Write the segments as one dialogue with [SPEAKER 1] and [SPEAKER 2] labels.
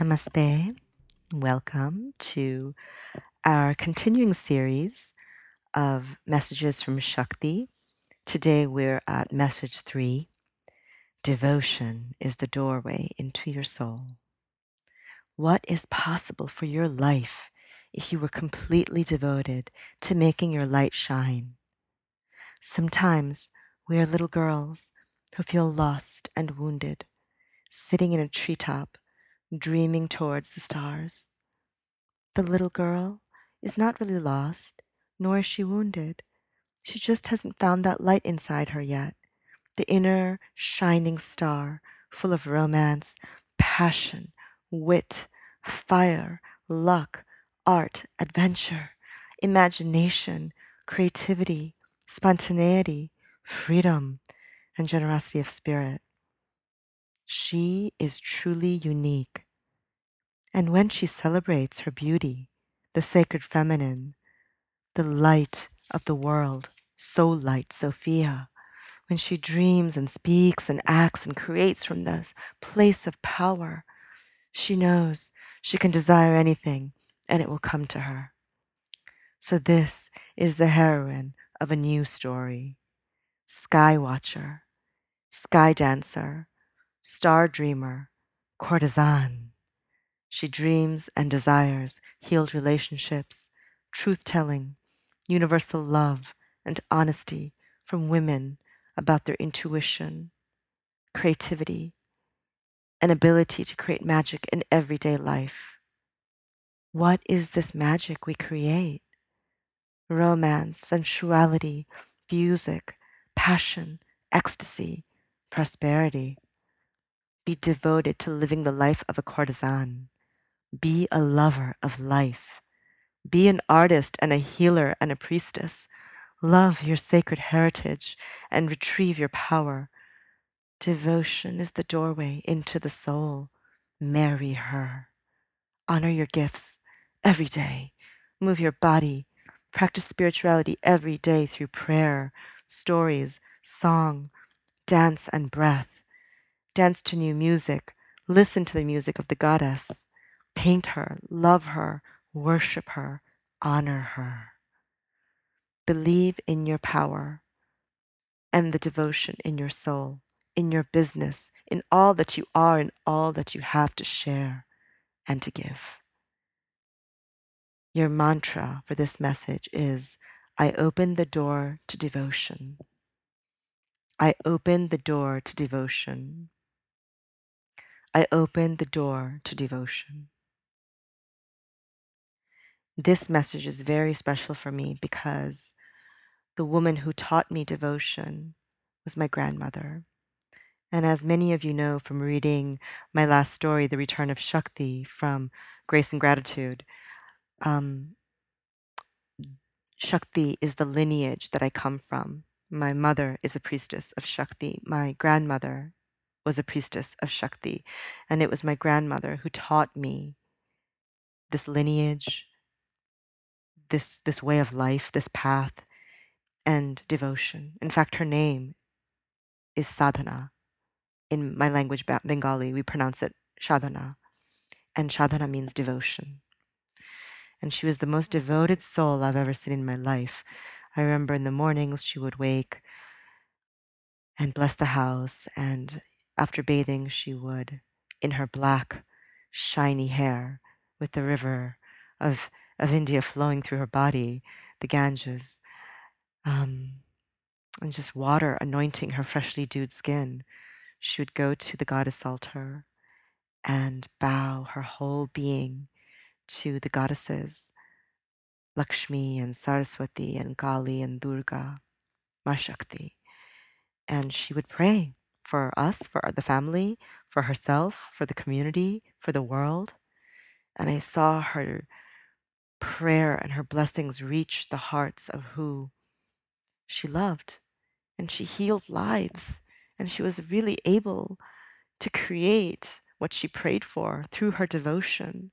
[SPEAKER 1] Namaste. Welcome to our continuing series of messages from Shakti. Today we're at message three Devotion is the doorway into your soul. What is possible for your life if you were completely devoted to making your light shine? Sometimes we are little girls who feel lost and wounded, sitting in a treetop dreaming towards the stars. The little girl is not really lost, nor is she wounded. She just hasn't found that light inside her yet, the inner shining star full of romance, passion, wit, fire, luck, art, adventure, imagination, creativity, spontaneity, freedom, and generosity of spirit. She is truly unique and when she celebrates her beauty, the sacred feminine, the light of the world, so light, Sophia, when she dreams and speaks and acts and creates from this place of power, she knows she can desire anything and it will come to her. So, this is the heroine of a new story Sky Watcher, Sky Dancer, Star Dreamer, Courtesan. She dreams and desires healed relationships, truth telling, universal love, and honesty from women about their intuition, creativity, and ability to create magic in everyday life. What is this magic we create? Romance, sensuality, music, passion, ecstasy, prosperity. Be devoted to living the life of a courtesan. Be a lover of life. Be an artist and a healer and a priestess. Love your sacred heritage and retrieve your power. Devotion is the doorway into the soul. Marry her. Honor your gifts every day. Move your body. Practice spirituality every day through prayer, stories, song, dance, and breath. Dance to new music. Listen to the music of the goddess paint her, love her, worship her, honor her. Believe in your power and the devotion in your soul, in your business, in all that you are and all that you have to share and to give. Your mantra for this message is I open the door to devotion. I open the door to devotion. I open the door to devotion. This message is very special for me because the woman who taught me devotion was my grandmother. And as many of you know from reading my last story, The Return of Shakti from Grace and Gratitude, um, Shakti is the lineage that I come from. My mother is a priestess of Shakti. My grandmother was a priestess of Shakti. And it was my grandmother who taught me this lineage, this this way of life, this path, and devotion. In fact, her name is sadhana. In my language, Bengali, we pronounce it shadhana, and shadhana means devotion. And she was the most devoted soul I've ever seen in my life. I remember in the mornings she would wake and bless the house, and after bathing, she would, in her black, shiny hair, with the river of of India flowing through her body, the Ganges, um, and just water anointing her freshly dewed skin. She would go to the goddess altar and bow her whole being to the goddesses, Lakshmi and Saraswati and Kali and Durga, Mashakti. And she would pray for us, for the family, for herself, for the community, for the world. And I saw her prayer and her blessings reach the hearts of who she loved. And she healed lives. And she was really able to create what she prayed for through her devotion.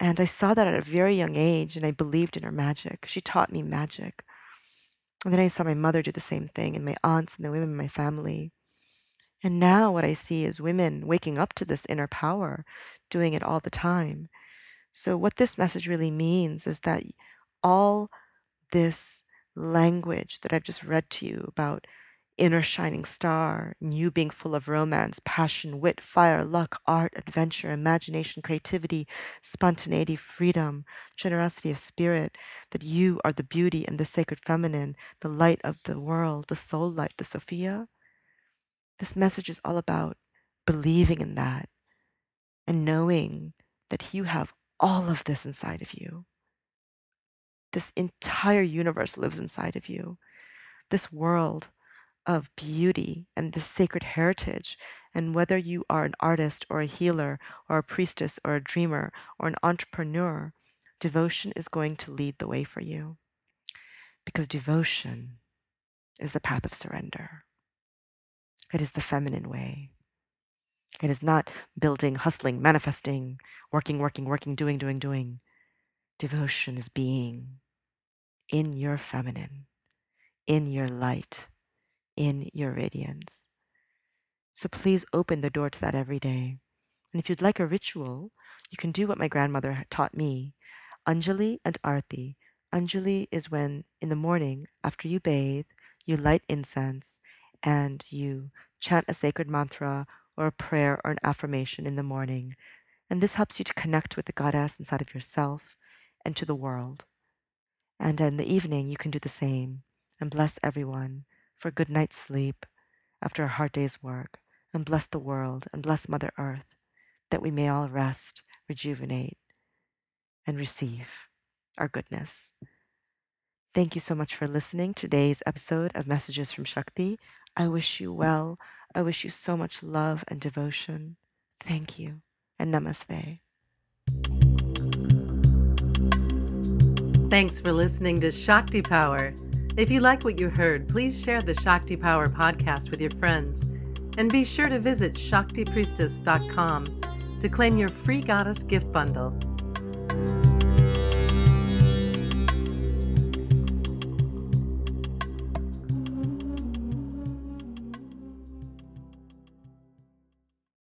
[SPEAKER 1] And I saw that at a very young age, and I believed in her magic. She taught me magic. And then I saw my mother do the same thing, and my aunts and the women in my family. And now what I see is women waking up to this inner power, doing it all the time. So, what this message really means is that all this language that I've just read to you about inner shining star, and you being full of romance, passion, wit, fire, luck, art, adventure, imagination, creativity, spontaneity, freedom, generosity of spirit, that you are the beauty and the sacred feminine, the light of the world, the soul light, the Sophia. This message is all about believing in that and knowing that you have all of this inside of you. This entire universe lives inside of you. This world of beauty and this sacred heritage. And whether you are an artist or a healer or a priestess or a dreamer or an entrepreneur, devotion is going to lead the way for you. Because devotion is the path of surrender. It is the feminine way. It is not building, hustling, manifesting, working, working, working, doing, doing, doing. Devotion is being in your feminine, in your light, in your radiance. So please open the door to that every day. And if you'd like a ritual, you can do what my grandmother taught me Anjali and Arti. Anjali is when, in the morning, after you bathe, you light incense and you chant a sacred mantra or a prayer or an affirmation in the morning. And this helps you to connect with the goddess inside of yourself and to the world. And in the evening, you can do the same and bless everyone for a good night's sleep after a hard day's work, and bless the world and bless Mother Earth, that we may all rest, rejuvenate, and receive our goodness. Thank you so much for listening to today's episode of Messages from Shakti. I wish you well. I wish you so much love and devotion. Thank you, and namaste.
[SPEAKER 2] Thanks for listening to Shakti Power. If you like what you heard, please share the Shakti Power podcast with your friends. And be sure to visit ShaktiPriestess.com to claim your free goddess gift bundle.